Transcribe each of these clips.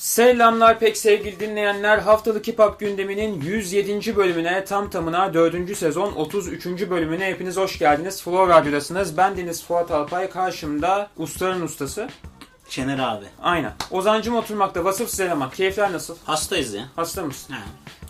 Selamlar pek sevgili dinleyenler. Haftalık Hip Hop gündeminin 107. bölümüne tam tamına 4. sezon 33. bölümüne hepiniz hoş geldiniz. Flow Radyo'dasınız. Ben Deniz Fuat Alpay. Karşımda ustaların ustası. Şener abi. Aynen. Ozancım oturmakta. Vasıfsız eleman. Keyifler nasıl? Hastayız ya. Hasta mısın? Ha,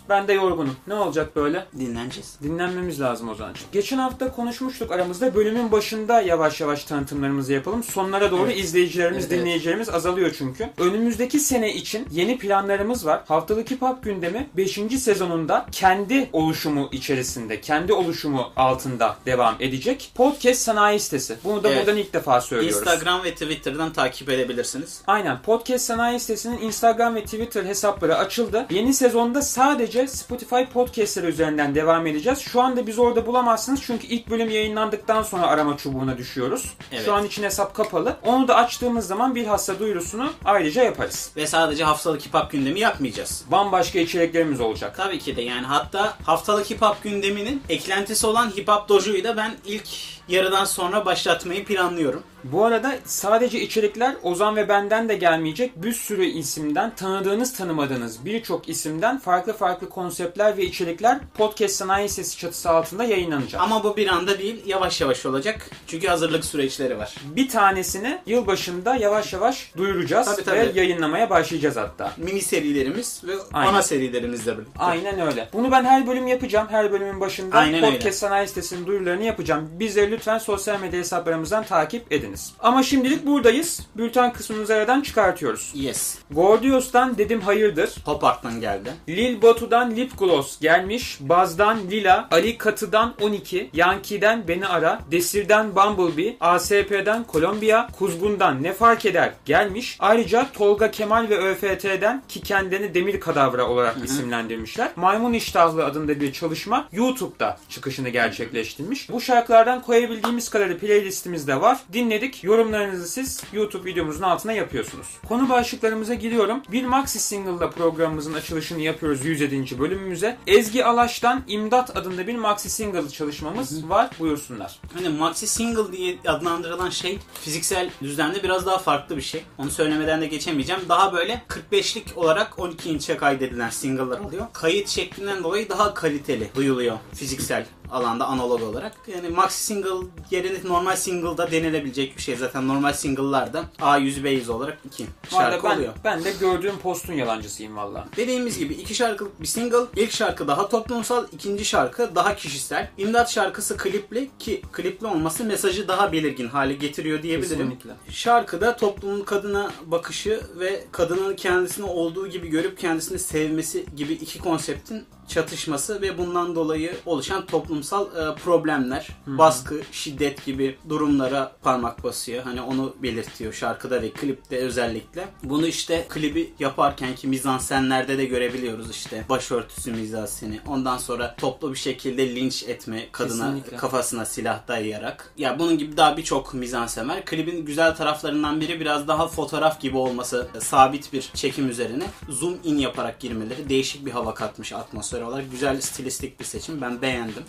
Ben de yorgunum. Ne olacak böyle? dinleneceğiz. Dinlenmemiz lazım Ozancım. Geçen hafta konuşmuştuk aramızda. Bölümün başında yavaş yavaş tanıtımlarımızı yapalım. Sonlara doğru Evet. izleyicilerimiz, Evet, evet. dinleyicilerimiz azalıyor çünkü. Önümüzdeki sene için yeni planlarımız var. Haftalık Hip Hop gündemi 5. sezonunda kendi oluşumu içerisinde, kendi oluşumu altında devam edecek. Podcast sanayi sitesi. Bunu da Evet. buradan ilk defa söylüyoruz. Instagram ve Twitter'dan takip edebilirsiniz. Aynen. Podcast Sanayi sitesinin Instagram ve Twitter hesapları açıldı. Yeni sezonda sadece Spotify podcastleri üzerinden devam edeceğiz. Şu anda biz orada bulamazsınız çünkü ilk bölüm yayınlandıktan sonra arama çubuğuna düşüyoruz. Evet. Şu an için hesap kapalı. Onu da açtığımız zaman bilhassa duyurusunu ayrıca yaparız. Ve sadece haftalık hip hop gündemi yapmayacağız. Bambaşka içeriklerimiz olacak. Tabii ki de yani hatta haftalık hip hop gündeminin eklentisi olan Hip Hop Dojo'yu da ben ilk yarıdan sonra başlatmayı planlıyorum. Bu arada sadece içerikler Ozan ve benden de gelmeyecek. Bir sürü isimden, tanıdığınız tanımadığınız birçok isimden farklı farklı konseptler ve içerikler Podcast Sanayi Sesi çatısı altında yayınlanacak. Ama bu bir anda değil yavaş yavaş olacak. Çünkü hazırlık süreçleri var. Bir tanesini yılbaşında yavaş yavaş duyuracağız Tabii, tabii. ve yayınlamaya başlayacağız hatta. Mini serilerimiz ve Aynen. ana serilerimizle birlikte. Aynen öyle. Bunu ben her bölüm yapacağım. Her bölümün başında Aynen Podcast öyle. Sanayi Sitesi'nin duyurularını yapacağım. Bizleri lütfen sosyal medya hesaplarımızdan takip ediniz. Ama şimdilik buradayız. Bülten kısmımızı aradan çıkartıyoruz. Yes. Gordios'tan dedim hayırdır. Pop Art'tan geldi. Lil Batu'dan Lip Gloss gelmiş. Baz'dan Lila, Ali Katı'dan 12, Yankee'den Beni Ara, Desir'den Bumblebee, ASP'den Kolombiya, Kuzgun'dan Ne Fark Eder gelmiş. Ayrıca Tolga Kemal ve ÖFT'den ki kendini Demir Kadavra olarak isimlendirmişler. Maymun İştahlı adında bir çalışma YouTube'da çıkışını gerçekleştirmiş. Bu şarkılardan koyabildiğimiz kadarı playlistimizde var. Dinledik. Yorumlarınızı siz YouTube videomuzun altına yapıyorsunuz. Konu başlıklarımıza giriyorum. Bir maxi single'la programımızın açılışını yapıyoruz 107. bölümümüze. Ezgi Alaş'tan İmdat adında bir maxi single çalışmamız var. Buyursunlar. Hani maxi single diye adlandırılan şey fiziksel düzlemde biraz daha farklı bir şey. Onu söylemeden de geçemeyeceğim. Daha böyle 45'lik olarak 12 inçe kaydedilen single'lar oluyor. Kayıt şeklinden dolayı daha kaliteli duyuluyor fiziksel alanda analog olarak. Yani maxi single yerine normal single'da denilebilecek bir şey. Zaten normal single'larda A100 B100 olarak iki şarkı ben, oluyor. ben de gördüğüm postun yalancısıyım valla. Dediğimiz gibi iki şarkılık bir single. İlk şarkı daha toplumsal, ikinci şarkı daha kişisel. İmdat şarkısı klipli ki klipli olması mesajı daha belirgin hale getiriyor diyebilirim. Kesinlikle. Şarkıda toplumun kadına bakışı ve kadının kendisini olduğu gibi görüp kendisini sevmesi gibi iki konseptin çatışması ve bundan dolayı oluşan toplumsal e, problemler, baskı, şiddet gibi durumlara parmak basıyor. Hani onu belirtiyor şarkıda ve klipte özellikle. Bunu işte klibi yaparken ki mizansenlerde de görebiliyoruz işte başörtüsü mizanseni. Ondan sonra toplu bir şekilde linç etme kadına Kesinlikle. kafasına silah dayayarak. Ya bunun gibi daha birçok mizansen var. Klibin güzel taraflarından biri biraz daha fotoğraf gibi olması, sabit bir çekim üzerine zoom in yaparak girmeleri değişik bir hava katmış atmosfer olarak. Güzel stilistik bir seçim. Ben beğendim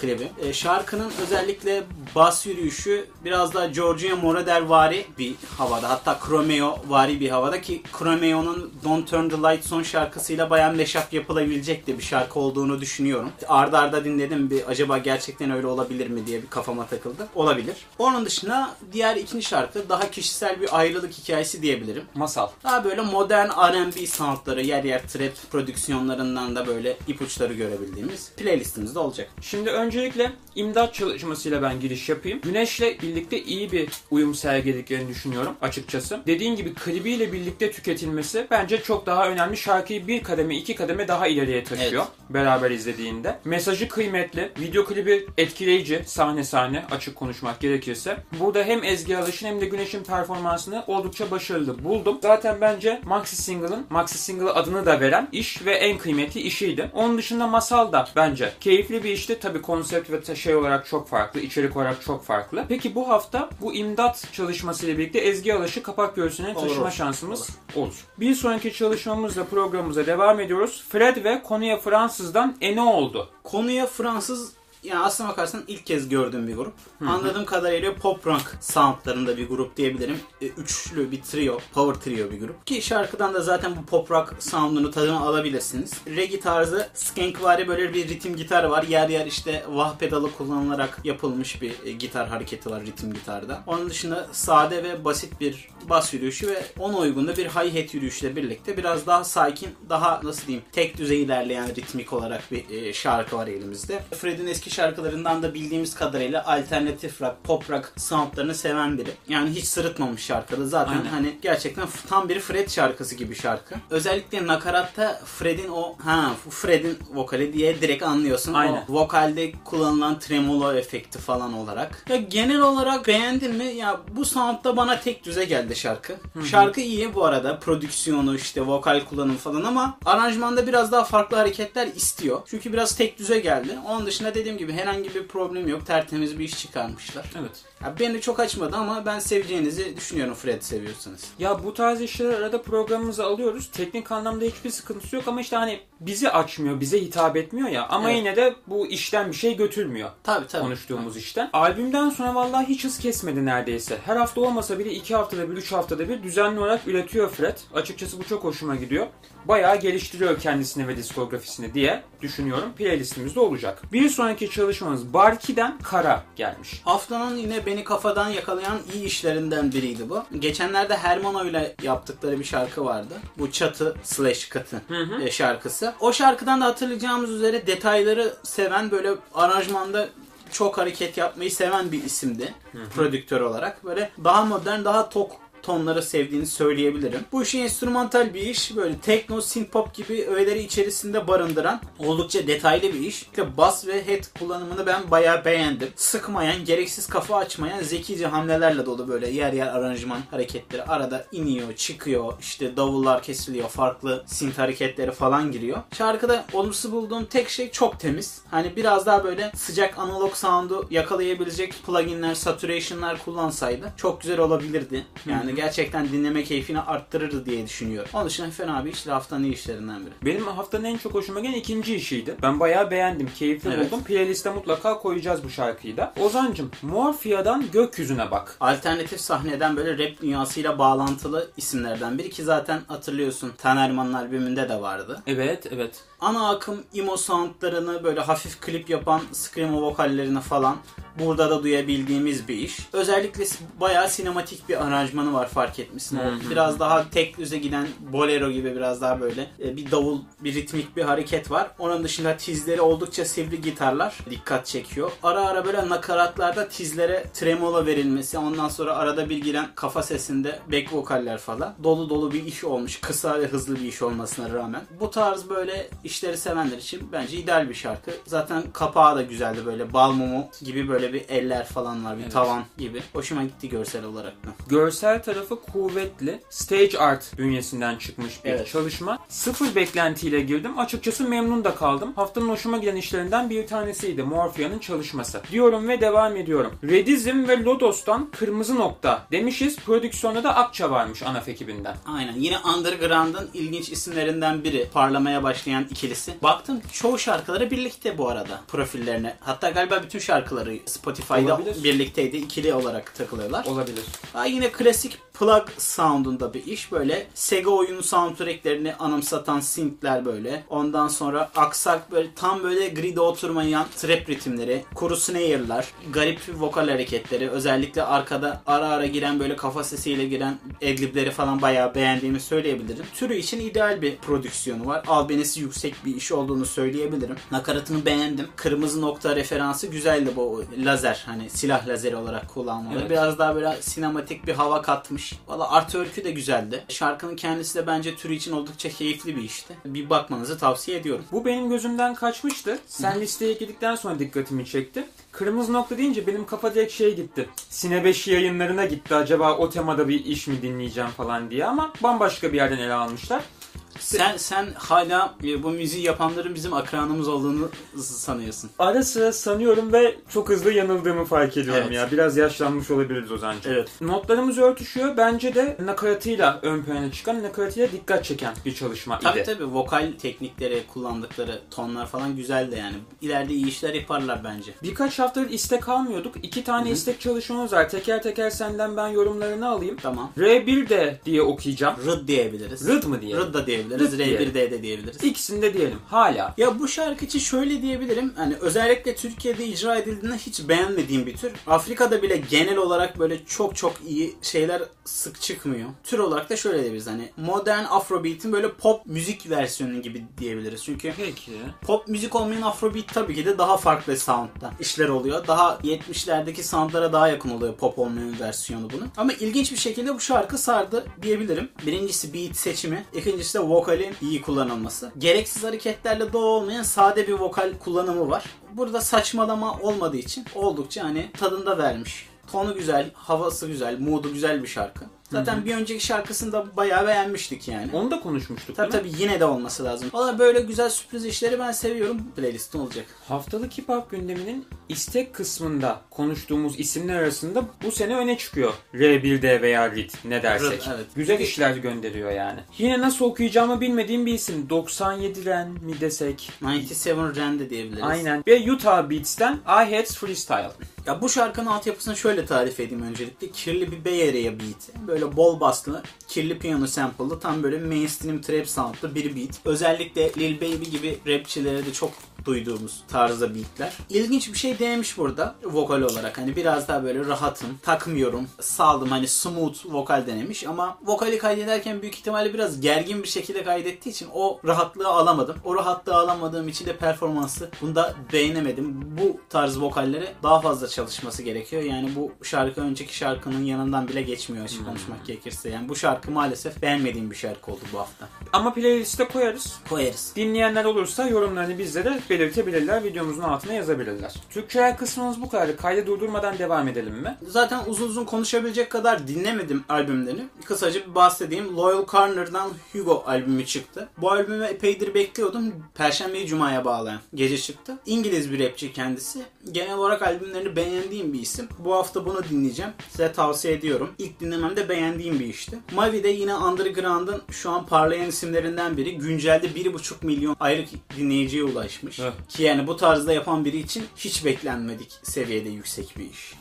klibi. E, şarkının özellikle bas yürüyüşü biraz daha Giorgio Moroder vari bir havada. Hatta Chromeo vari bir havada ki Chromeo'nun Don't Turn the Lights On şarkısıyla bayan meşap yapılabilecek de bir şarkı olduğunu düşünüyorum. Arda arda dinledim bir acaba gerçekten öyle olabilir mi diye bir kafama takıldı. Olabilir. Onun dışında diğer ikinci şarkı daha kişisel bir ayrılık hikayesi diyebilirim. Masal. Daha böyle modern R&B soundları, yer yer trap prodüksiyonlarından da böyle ipuçları görebildiğimiz playlistimizde olacak. Şimdi öncelikle imdat çalışmasıyla ben giriş yapayım. Güneş'le birlikte iyi bir uyum sergilediklerini düşünüyorum açıkçası. Dediğin gibi klibiyle birlikte tüketilmesi bence çok daha önemli. Şarkıyı bir kademe iki kademe daha ileriye taşıyor beraber izlediğinde. Mesajı kıymetli, video klibi etkileyici sahne sahne açık konuşmak gerekirse. Burada hem Ezgi Alış'ın hem de Güneş'in performansını oldukça başarılı buldum. Zaten bence Maxi Single'ın Maxi Single adını da veren iş ve en kıymetli işiydi. Onun dışında Masal da bence keyifli bir işti. Tabi konsept ve şey olarak çok farklı, içerik olarak çok farklı. Peki bu hafta bu imdat çalışmasıyla birlikte Ezgi Alış'ı kapak göğsüne Olur, taşıma olur. şansımız olur. Bir sonraki çalışmamızla programımıza devam ediyoruz. Fred ve konuya Fransız'dan Eno oldu. Konuya Fransız yani aslına bakarsan ilk kez gördüğüm bir grup. Anladığım kadarıyla pop rock soundlarında bir grup diyebilirim. E, Üçlü bir trio, power trio bir grup. Ki şarkıdan da zaten bu pop rock soundunu tadını alabilirsiniz. Reggae tarzı skankvari böyle bir ritim gitar var. Yer yer işte wah pedalı kullanılarak yapılmış bir e, gitar hareketi var ritim gitarda. Onun dışında sade ve basit bir bas yürüyüşü ve ona uygun da bir hi-hat yürüyüşle birlikte biraz daha sakin, daha nasıl diyeyim tek düzey ilerleyen ritmik olarak bir e, şarkı var elimizde. Fred'in eski şarkılarından da bildiğimiz kadarıyla alternatif rock, pop rock soundlarını seven biri. Yani hiç sırıtmamış şarkıda. Zaten Aynen. hani gerçekten tam bir Fred şarkısı gibi şarkı. Özellikle nakaratta Fred'in o ha Fred'in vokali diye direkt anlıyorsun. Aynen. O vokalde kullanılan tremolo efekti falan olarak. Ya genel olarak beğendin mi? Ya bu soundda bana tek düze geldi şarkı. Şarkı iyi bu arada. Prodüksiyonu işte vokal kullanımı falan ama aranjmanda biraz daha farklı hareketler istiyor. Çünkü biraz tek düze geldi. Onun dışında dediğim gibi herhangi bir problem yok. Tertemiz bir iş çıkarmışlar. Evet. Ya beni çok açmadı ama ben seveceğinizi düşünüyorum Fred seviyorsanız. Ya bu tarz işleri arada programımıza alıyoruz. Teknik anlamda hiçbir sıkıntısı yok ama işte hani bizi açmıyor, bize hitap etmiyor ya. Ama Evet. yine de bu işten bir şey götürmüyor. Tabii tabii. konuştuğumuz işten. Albümden sonra vallahi hiç hız kesmedi neredeyse. Her hafta olmasa bile iki haftada bir, üç haftada bir düzenli olarak üretiyor Fred. Açıkçası bu çok hoşuma gidiyor. Bayağı geliştiriyor kendisini ve diskografisini diye düşünüyorum. Playlistimizde olacak. Bir sonraki çalışmamız Barki'den Kara gelmiş. Haftanın yine beni kafadan yakalayan iyi işlerinden biriydi bu. Geçenlerde Hermano ile yaptıkları bir şarkı vardı. Bu çatı slash katı e, şarkısı. O şarkıdan da hatırlayacağımız üzere detayları seven böyle aranjmanda çok hareket yapmayı seven bir isimdi. Prodüktör olarak. Böyle daha modern, daha tok tonları sevdiğini söyleyebilirim. Bu işi enstrümantal bir iş. Böyle tekno, synth pop gibi öğeleri içerisinde barındıran oldukça detaylı bir iş. İşte bass ve head kullanımını ben bayağı beğendim. Sıkmayan, gereksiz kafa açmayan zekice hamlelerle dolu böyle yer yer aranjman hareketleri. Arada iniyor, çıkıyor, işte davullar kesiliyor, farklı synth hareketleri falan giriyor. Şarkıda olumsuz bulduğum tek şey çok temiz. Hani biraz daha böyle sıcak analog sound'u yakalayabilecek pluginler, saturation'lar kullansaydı çok güzel olabilirdi. Yani gerçekten dinleme keyfini arttırırdı diye düşünüyorum. Onun dışında fena bir iş. Haftanın iyi işlerinden biri. Benim haftanın en çok hoşuma gelen ikinci işiydi. Ben bayağı beğendim, keyifli Evet. buldum. Playliste mutlaka koyacağız bu şarkıyı da. Ozancım, Morfia'dan Gökyüzüne Bak. Alternatif sahneden böyle rap dünyasıyla bağlantılı isimlerden biri ki zaten hatırlıyorsun Tanerman'ın albümünde de vardı. Evet, evet. ana akım emo soundlarını böyle hafif klip yapan screamo vokallerini falan burada da duyabildiğimiz bir iş. Özellikle bayağı sinematik bir aranjmanı var fark etmişsin. O biraz daha tek düze giden bolero gibi biraz daha böyle e, bir davul, bir ritmik bir hareket var. Onun dışında tizleri oldukça sivri gitarlar dikkat çekiyor. Ara ara böyle nakaratlarda tizlere tremolo verilmesi, ondan sonra arada bir giren kafa sesinde back vokaller falan. Dolu dolu bir iş olmuş. Kısa ve hızlı bir iş olmasına rağmen. Bu tarz böyle işleri sevenler için bence ideal bir şarkı. Zaten kapağı da güzeldi böyle bal mumu gibi böyle bir eller falan var. Bir Evet. tavan gibi. Hoşuma gitti görsel olarak da. Görsel tarafı kuvvetli. Stage art bünyesinden çıkmış bir Evet. çalışma. Sıfır beklentiyle girdim. Açıkçası memnun da kaldım. Haftanın hoşuma giden işlerinden bir tanesiydi Morphea'nın çalışması. Diyorum ve devam ediyorum. Redizm ve Lodos'tan Kırmızı Nokta demişiz. Prodüksiyonda da Akça varmış ANAF ekibinden. Aynen. Yine Underground'ın ilginç isimlerinden biri. Parlamaya başlayan ikilisi. Baktım çoğu şarkıları birlikte bu arada profillerine. Hatta galiba bütün şarkıları Spotify'da Olabilir. birlikteydi. İkili olarak takılıyorlar. Olabilir. Daha yine klasik plug sound'unda bir iş böyle. Sega oyunu soundtracklerini anımsatan synthler böyle. Ondan sonra aksak böyle tam böyle grid'e oturmayan trap ritimleri, kuru snare'lar, garip vokal hareketleri, özellikle arkada ara ara giren böyle kafa sesiyle giren adlibleri falan bayağı beğendiğimi söyleyebilirim. Türü için ideal bir prodüksiyonu var. Albenisi yüksek bir iş olduğunu söyleyebilirim. Nakaratını beğendim. Kırmızı nokta referansı güzeldi bu lazer hani silah lazeri olarak kullanmaları. Evet. Biraz daha böyle sinematik bir hava katmış. Valla art öykü de güzeldi. Şarkının kendisi de bence türü için oldukça keyifli bir işti. Bir bakmanızı tavsiye ediyorum. Bu benim gözümden kaçmıştı. Sen listeye girdikten sonra dikkatimi çekti. Kırmızı nokta deyince benim kafa direkt şey gitti. Sine 5 yayınlarına gitti. Acaba o temada bir iş mi dinleyeceğim falan diye ama bambaşka bir yerden ele almışlar. Sen sen hala e, bu müziği yapanların bizim akranımız olduğunu sanıyorsun. Ara sıra sanıyorum ve çok hızlı yanıldığımı fark ediyorum Evet. ya. Biraz yaşlanmış olabiliriz Ozan'cığım. Evet. Notlarımız örtüşüyor. Bence de nakaratıyla ön plana çıkan, nakaratıyla dikkat çeken bir çalışma Tabii idi. tabii vokal teknikleri, kullandıkları tonlar falan güzel de yani. İleride iyi işler yaparlar bence. Birkaç haftadır istek almıyorduk. İki tane Hı hı. istek çalışmamız var. Teker teker senden ben yorumlarını alayım. Tamam. R1 de diye okuyacağım. Rıd diyebiliriz. Rıd mı diye? Rıd da diyebiliriz. Rıd diyelim. R1D de diyebiliriz. İkisini de diyelim. Hala. Ya bu şarkı için şöyle diyebilirim. Hani özellikle Türkiye'de icra edildiğinde hiç beğenmediğim bir tür. Afrika'da bile genel olarak böyle çok çok iyi şeyler sık çıkmıyor. Tür olarak da şöyle diyebiliriz. Hani modern Afrobeat'in böyle pop müzik versiyonu gibi diyebiliriz. Çünkü Peki. Pop müzik olmayan Afrobeat tabii ki de daha farklı soundda işler oluyor. Daha 70'lerdeki soundlara daha yakın oluyor pop olmayan versiyonu bunun. Ama ilginç bir şekilde bu şarkı sardı diyebilirim. Birincisi beat seçimi, ikincisi de vokalin iyi kullanılması. Gereksiz hareketlerle dolu olmayan sade bir vokal kullanımı var. Burada saçmalama olmadığı için oldukça hani tadında vermiş. Tonu güzel, havası güzel, mood'u güzel bir şarkı. Zaten bir önceki şarkısını da bayağı beğenmiştik yani. Onu da konuşmuştuk Tabii tabii yine de olması lazım. Valla böyle güzel sürpriz işleri ben seviyorum. Playlistim olacak. Haftalık Hip Hop gündeminin istek kısmında konuştuğumuz isimler arasında bu sene öne çıkıyor. R1D veya RIT ne dersek. Evet. Güzel işler gönderiyor yani. Yine nasıl okuyacağımı bilmediğim bir isim. 97 Ren mi desek? 97 Rand diyebiliriz. Aynen. Ve Utah Beats'ten I Had Freestyle. Ya bu şarkının altyapısını şöyle tarif edeyim öncelikle. Kirli bir Bay Area beat. Böyle bol baslı, kirli piyano sample'lı, tam böyle mainstream trap sound'lı bir beat. Özellikle Lil Baby gibi rapçilere de çok duyduğumuz tarzda beatler. İlginç bir şey denemiş burada vokal olarak. Hani biraz daha böyle rahatım, takmıyorum, saldım hani smooth vokal denemiş ama vokali kaydederken büyük ihtimalle biraz gergin bir şekilde kaydettiği için o rahatlığı alamadım. O rahatlığı alamadığım için de performansı bunda beğenemedim. Bu tarz vokallere daha fazla çalışması gerekiyor. Yani bu şarkı önceki şarkının yanından bile geçmiyor açık konuşmak gerekirse. Yani bu şarkı maalesef beğenmediğim bir şarkı oldu bu hafta. Ama playlist'e koyarız. Koyarız. Dinleyenler olursa yorumlarını bizlere belirtebilirler. Videomuzun altına yazabilirler. Türkçeler kısmımız bu kadar. Kaydı durdurmadan devam edelim mi? Zaten uzun uzun konuşabilecek kadar dinlemedim albümlerini. Kısaca bir bahsedeyim. Loyal Corner'dan Hugo albümü çıktı. Bu albümü epeydir bekliyordum. Perşembeyi Cuma'ya bağlayan gece çıktı. İngiliz bir rapçi kendisi. Genel olarak albümlerini beğendiğim bir isim. Bu hafta bunu dinleyeceğim. Size tavsiye ediyorum. İlk dinlememde beğendiğim bir işti. Mavi de yine Underground'ın şu an parlayan isimlerinden biri. Güncelde 1,5 milyon ayrı dinleyiciye ulaşmış. Ki yani bu tarzda yapan biri için hiç beklenmedik seviyede yüksek bir iş.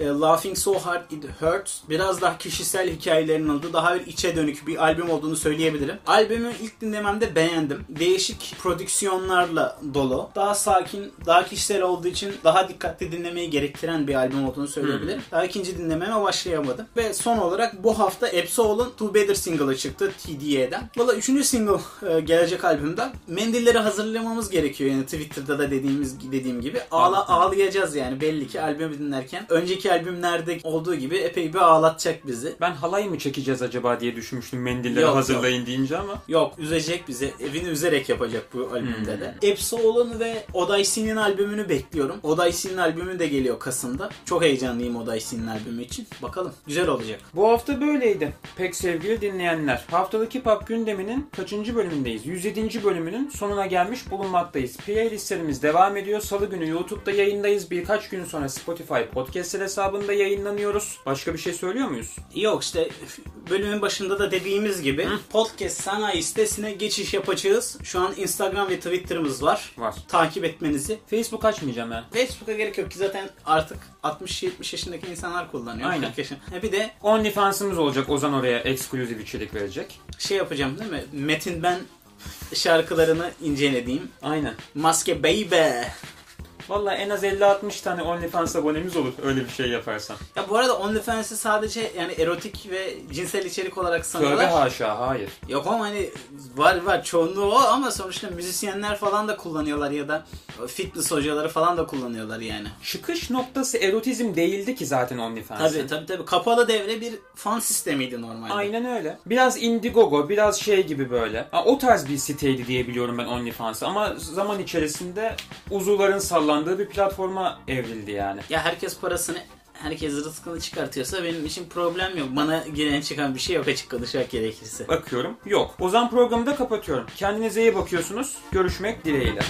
E, Laughing So Hard It Hurts biraz daha kişisel hikayelerin olduğu daha bir içe dönük bir albüm olduğunu söyleyebilirim. Albümü ilk dinlememde beğendim. Değişik prodüksiyonlarla dolu. Daha sakin, daha kişisel olduğu için daha dikkatli dinlemeyi gerektiren bir albüm olduğunu söyleyebilirim. Daha ikinci dinlememe başlayamadım. Ve son olarak bu hafta Absol'un Two Better single'ı çıktı TDA'den. Valla üçüncü single e, gelecek albümden. Mendilleri hazırlamamız gerekiyor yani Twitter'da da dediğimiz dediğim gibi. Ağla, ağlayacağız yani belli ki albümü dinlerken. Önceki albümlerde olduğu gibi epey bir ağlatacak bizi. Ben halay mı çekeceğiz acaba diye düşünmüştüm mendilleri Yok, hazırlayın deyince ama. Yok üzecek bizi. Evini üzerek yapacak bu albümde de. Epsol'un ve Odyssey'nin albümünü bekliyorum. Odyssey'nin albümü de geliyor Kasım'da. Çok heyecanlıyım Odyssey'nin albümü için. Bakalım güzel olacak. Bu hafta böyleydi. Pek sevgili dinleyenler. Haftalık Hip Hop gündeminin kaçıncı bölümündeyiz? 107. bölümünün sonuna gelmiş bulunmaktayız. Playlistlerimiz devam ediyor. Salı günü YouTube'da yayındayız. Birkaç gün sonra Spotify Podcast hesabında yayınlanıyoruz. Başka bir şey söylüyor muyuz? Yok işte bölümün başında da dediğimiz gibi podcast sanayi sitesine geçiş yapacağız. Şu an Instagram ve Twitter'ımız var. Var. Takip etmenizi. Facebook açmayacağım ben. Facebook'a gerek yok ki zaten artık 60-70 yaşındaki insanlar kullanıyor. Aynen. 40 yaşın- Ha, Bir de OnlyFans'ımız olacak. Ozan oraya ekskluzif içerik verecek. şey yapacağım değil mi? Metin ben şarkılarını incelediğim Aynen. Maske Baby. Valla en az 50-60 tane OnlyFans abonemiz olur öyle bir şey yaparsan. Ya bu arada OnlyFans'i sadece yani erotik ve cinsel içerik olarak Tövbe sanıyorlar. haşa hayır. Yok ama hani var var çoğunluğu o ama sonuçta müzisyenler falan da kullanıyorlar ya da fitness hocaları falan da kullanıyorlar yani. Çıkış noktası erotizm değildi ki zaten OnlyFans'ın. Tabii tabii tabii. Kapalı devre bir fan sistemiydi normalde. Aynen öyle. Biraz Indiegogo, biraz şey gibi böyle. Ha, o tarz bir siteydi diye biliyorum ben OnlyFans'ı. Ama zaman içerisinde uzuvların sallandığı bir platforma evrildi yani. Ya herkes parasını herkes rızkını çıkartıyorsa benim için problem yok. Bana giren çıkan bir şey yok açık konuşmak gerekirse. Bakıyorum. Yok. O zaman programı da kapatıyorum. Kendinize iyi bakıyorsunuz. Görüşmek dileğiyle.